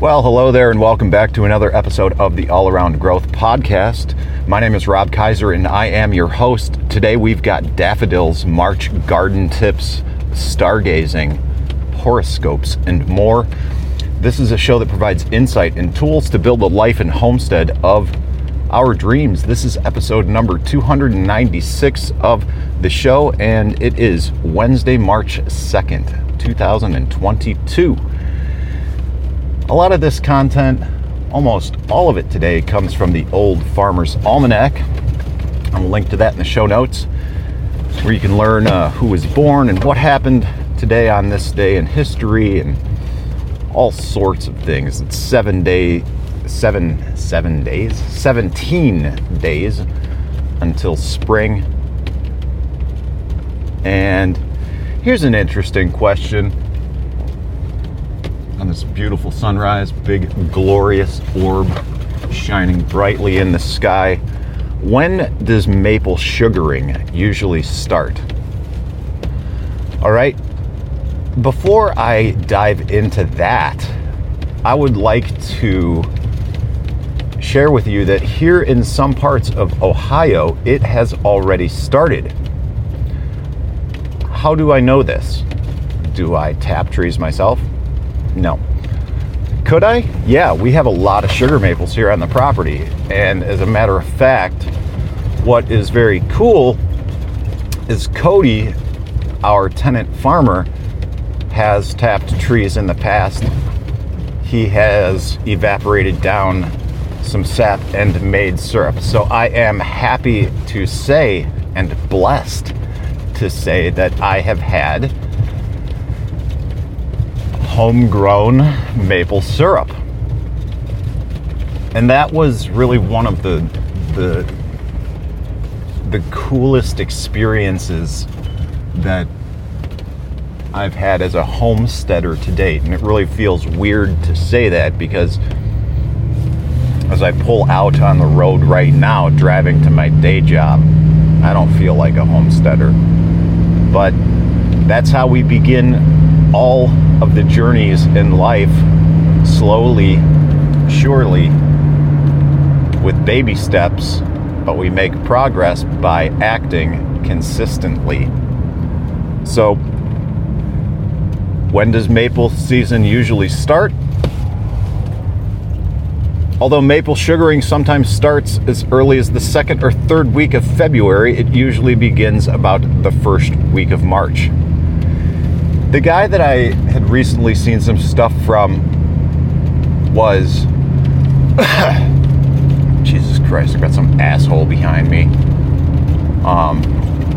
Well, hello there, and welcome back to another episode of the All Around Growth Podcast. My name is Rob Kaiser, and I am your host. Today we've got daffodils, March garden tips, stargazing, horoscopes, and more. This is a show that provides insight and tools to build the life and homestead of our dreams. This is episode number 296 of the show, and it is Wednesday, March 2nd, 2022. A lot of this content, almost all of it today, comes from the Old Farmer's Almanac. I'll link to that in the show notes, where you can learn uh, who was born and what happened today on this day in history and all sorts of things. It's seven day, seven seven days, seventeen days until spring. And here's an interesting question on this beautiful sunrise, big glorious orb shining brightly in the sky. When does maple sugaring usually start? All right, before I dive into that, I would like to share with you that here in some parts of Ohio, it has already started. How do I know this? Do I tap trees myself? No. Could I? Yeah, we have a lot of sugar maples here on the property. And as a matter of fact, what is very cool is Cody, our tenant farmer, has tapped trees in the past. He has evaporated down some sap and made syrup. So I am happy to say and blessed to say that I have had homegrown maple syrup. And that was really one of the the the coolest experiences that I've had as a homesteader to date. And it really feels weird to say that because as I pull out on the road right now, driving to my day job, I don't feel like a homesteader. But that's how we begin all of the journeys in life slowly, surely, with baby steps, but we make progress by acting consistently. So, when does maple season usually start? Although maple sugaring sometimes starts as early as the second or third week of February, it usually begins about the first week of March. The guy that I had recently seen some stuff from was. Jesus Christ, I got some asshole behind me. Um,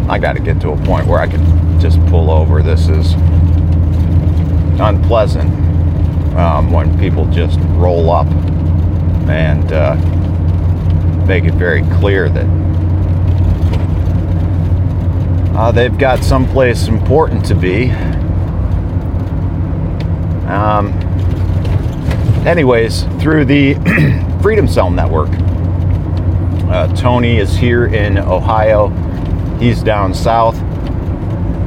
I got to get to a point where I can just pull over. This is unpleasant um, when people just roll up and uh, make it very clear that uh, they've got someplace important to be um, anyways, through the Freedom Cell Network, uh, Tony is here in Ohio. He's down south.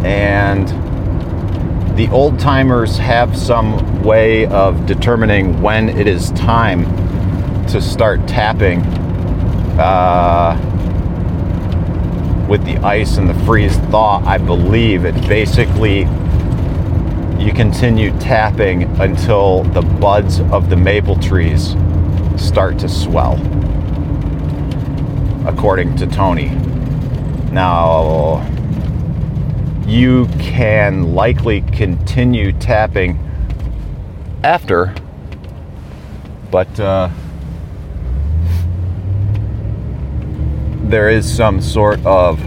And the old timers have some way of determining when it is time to start tapping uh, with the ice and the freeze thaw. I believe it basically you continue tapping until the buds of the maple trees start to swell, according to Tony. Now, you can likely continue tapping after, but uh, there is some sort of.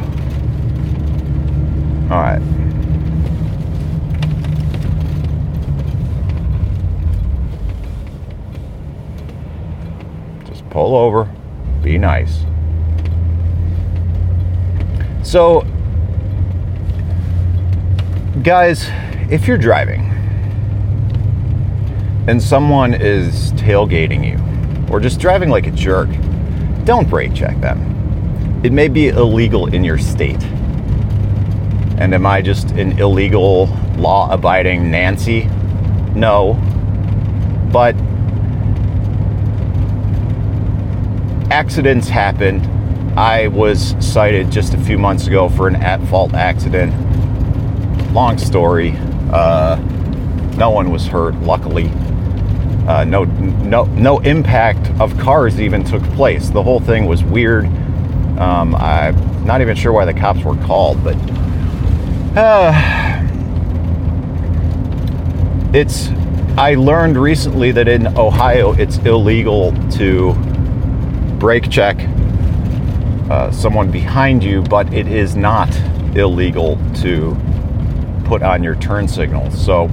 All right. Pull over, be nice. So, guys, if you're driving and someone is tailgating you or just driving like a jerk, don't brake check them. It may be illegal in your state. And am I just an illegal, law abiding Nancy? No. But accidents happen. I was cited just a few months ago for an at fault accident. Long story. Uh, no one was hurt, luckily. Uh, no, no, no impact of cars even took place. The whole thing was weird. Um, I'm not even sure why the cops were called, but uh, it's. I learned recently that in Ohio it's illegal to brake check uh, someone behind you, but it is not illegal to put on your turn signals. So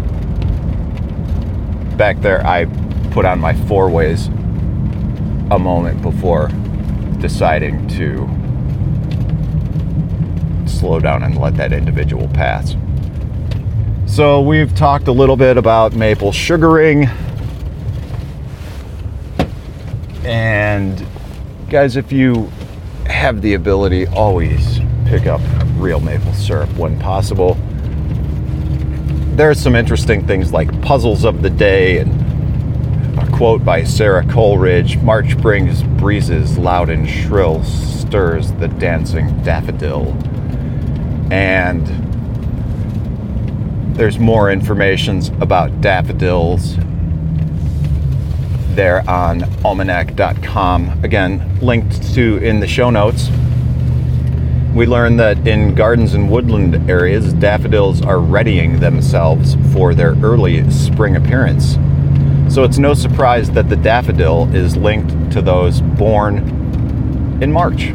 back there, I put on my four ways a moment before deciding to slow down and let that individual pass. So, we've talked a little bit about maple sugaring. And, guys, if you have the ability, always pick up real maple syrup when possible. There's some interesting things like puzzles of the day and a quote by Sara Coleridge March brings breezes loud and shrill, stirs the dancing daffodil and there's more information about daffodils there on almanac.com. Again, linked to in the show notes. We learned that in gardens and woodland areas, daffodils are readying themselves for their early spring appearance. So it's no surprise that the daffodil is linked to those born in March.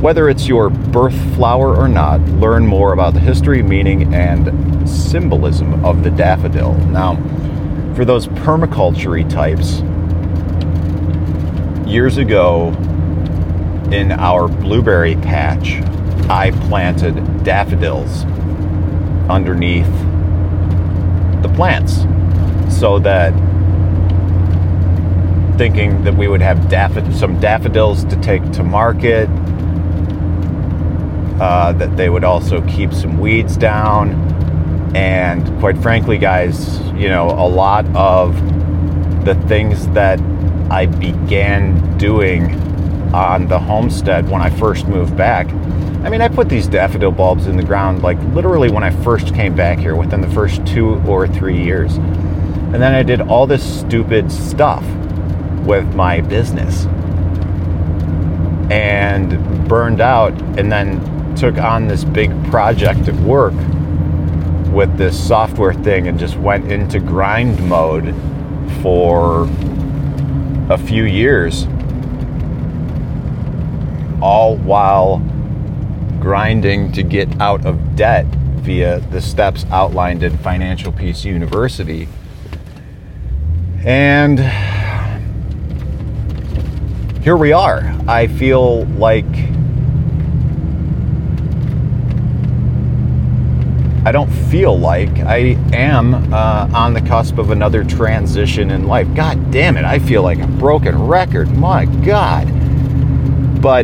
Whether it's your birth flower or not, learn more about the history, meaning, and symbolism of the daffodil. Now, for those permaculture types, years ago in our blueberry patch, I planted daffodils underneath the plants so that thinking that we would have some daffodils to take to market uh, that they would also keep some weeds down. And quite frankly, guys, you know, a lot of the things that I began doing on the homestead when I first moved back. I mean, I put these daffodil bulbs in the ground like literally when I first came back here within the first two or three years. And then I did all this stupid stuff with my business and burned out and then took on this big project at work with this software thing and just went into grind mode for a few years, all while grinding to get out of debt via the steps outlined in Financial Peace University. And here we are. I feel like I don't feel like I am uh, on the cusp of another transition in life. God damn it, I feel like a broken record. My God. But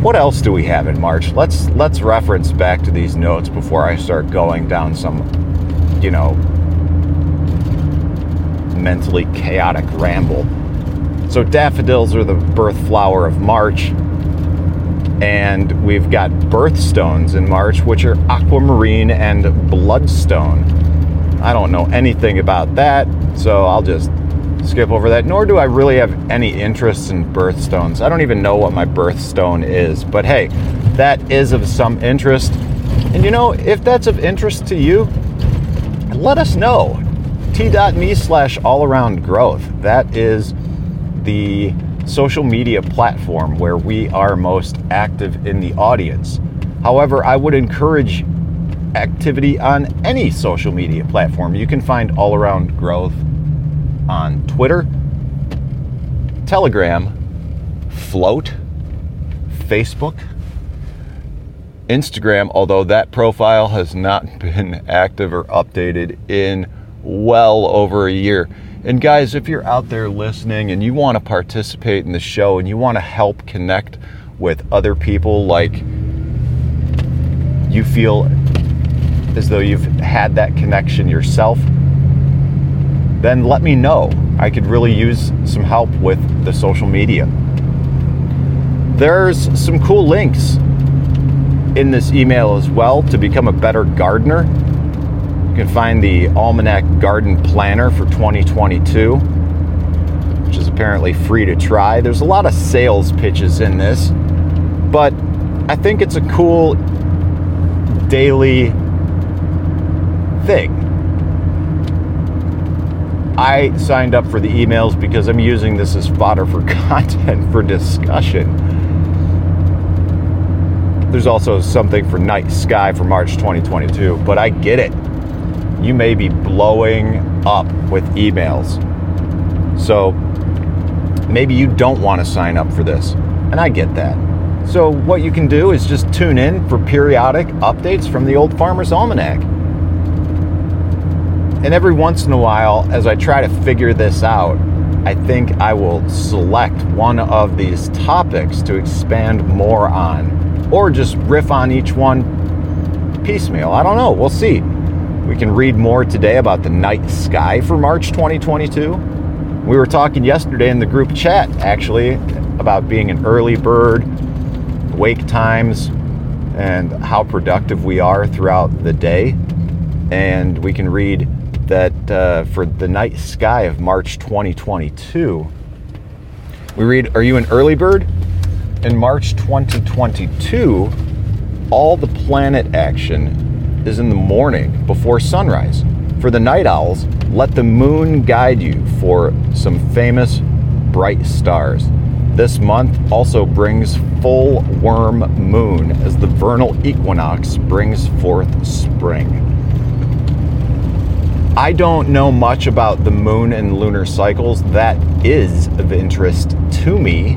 what else do we have in March? Let's let's reference back to these notes before I start going down some, you know, mentally chaotic ramble. So daffodils are the birth flower of March and we've got birthstones in March, which are aquamarine and bloodstone. I don't know anything about that, so I'll just skip over that. Nor do I really have any interest in birthstones. I don't even know what my birthstone is, but hey, that is of some interest. And you know, if that's of interest to you, let us know. T.me slash all around growth. That is the social media platform where we are most active in the audience. However, I would encourage activity on any social media platform. You can find All Around Growth on Twitter, Telegram, Flote, Facebook, Instagram, although that profile has not been active or updated in well over a year. And guys, if you're out there listening and you want to participate in the show and you want to help connect with other people like you feel as though you've had that connection yourself, then let me know. I could really use some help with the social media. There's some cool links in this email as well to become a better gardener. Can find the Almanac Garden Planner for 2022, which is apparently free to try. There's a lot of sales pitches in this, but I think it's a cool daily thing. I signed up for the emails because I'm using this as fodder for content for discussion. There's also something for Night Sky for March 2022, but I get it. You may be blowing up with emails. So maybe you don't want to sign up for this, and I get that. So, what you can do is just tune in for periodic updates from the Old Farmer's Almanac. And every once in a while, as I try to figure this out, I think I will select one of these topics to expand more on, or just riff on each one piecemeal. I don't know. We'll see. We can read more today about the night sky for March 2022. We were talking yesterday in the group chat, actually, about being an early bird wake times and how productive we are throughout the day. And we can read that uh, for the night sky of March 2022, we read, Are you an early bird? In March 2022, all the planet action is in the morning before sunrise. For the night owls, let the moon guide you for some famous bright stars. This month also brings full worm moon as the vernal equinox brings forth spring. I don't know much about the moon and lunar cycles. That is of interest to me.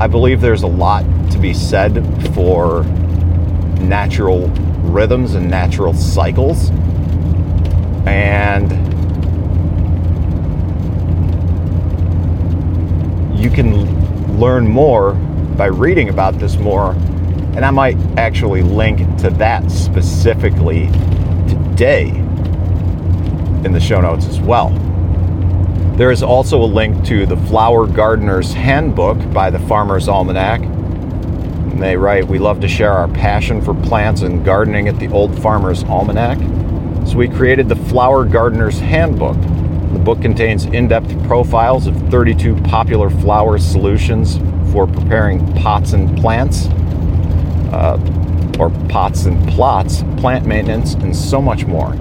I believe there's a lot to be said for natural rhythms and natural cycles. And you can learn more by reading about this more. And I might actually link to that specifically today in the show notes as well. There is also a link to the Flower Gardener's Handbook by the Farmer's Almanac. And they write, We love to share our passion for plants and gardening at the Old Farmer's Almanac. So we created the Flower Gardener's Handbook the book contains in depth profiles of 32 popular flower solutions for preparing pots and plants, uh, or pots and plots, plant maintenance, and so much more.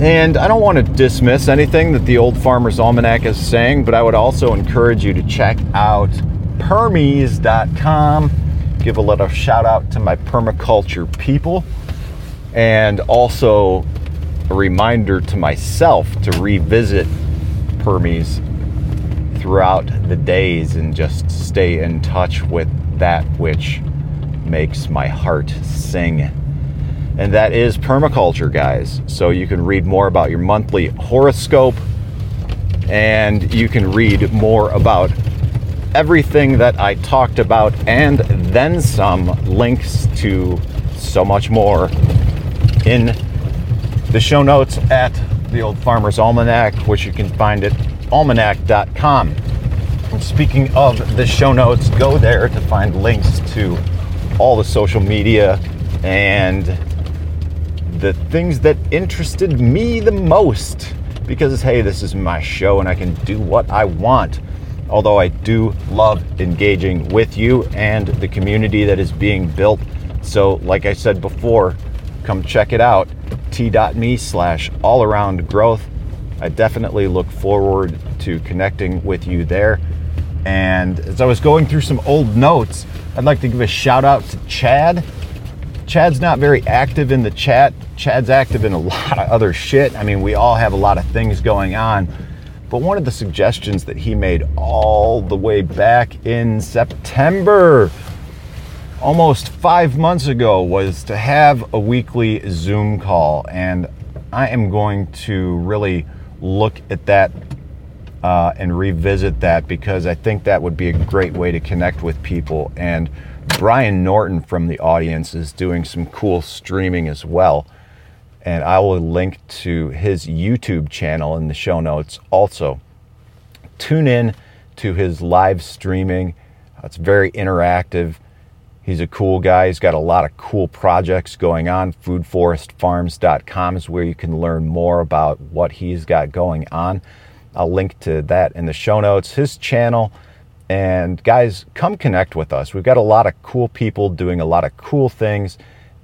And I don't want to dismiss anything that the Old Farmer's Almanac is saying, but I would also encourage you to check out permies.com. Give a little shout out to my permaculture people. And also a reminder to myself to revisit Permies throughout the days and just stay in touch with that which makes my heart sing. And that is permaculture, guys. So you can read more about your monthly horoscope and you can read more about everything that I talked about and then some links to so much more in the show notes at the Old Farmer's Almanac, which you can find at almanac.com. And speaking of the show notes, go there to find links to all the social media and the things that interested me the most. Because, hey, this is my show and I can do what I want. Although I do love engaging with you and the community that is being built. So, like I said before, come check it out t.me slash all around growth. I definitely look forward to connecting with you there. And as I was going through some old notes, I'd like to give a shout out to Chad. Chad's not very active in the chat. Chad's active in a lot of other shit. I mean, we all have a lot of things going on. But one of the suggestions that he made all the way back in September almost five months ago was to have a weekly Zoom call, and I am going to really look at that uh, and revisit that because I think that would be a great way to connect with people. And Brian Norton from the audience is doing some cool streaming as well. And I will link to his YouTube channel in the show notes also. Tune in to his live streaming. It's very interactive. He's a cool guy. He's got a lot of cool projects going on. Foodforestfarms.com is where you can learn more about what he's got going on. I'll link to that in the show notes. His channel. And guys, come connect with us. We've got a lot of cool people doing a lot of cool things.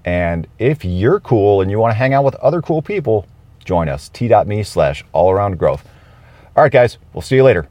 And if you're cool and you want to hang out with other cool people, join us. T.me slash all around growth. All right, guys, we'll see you later.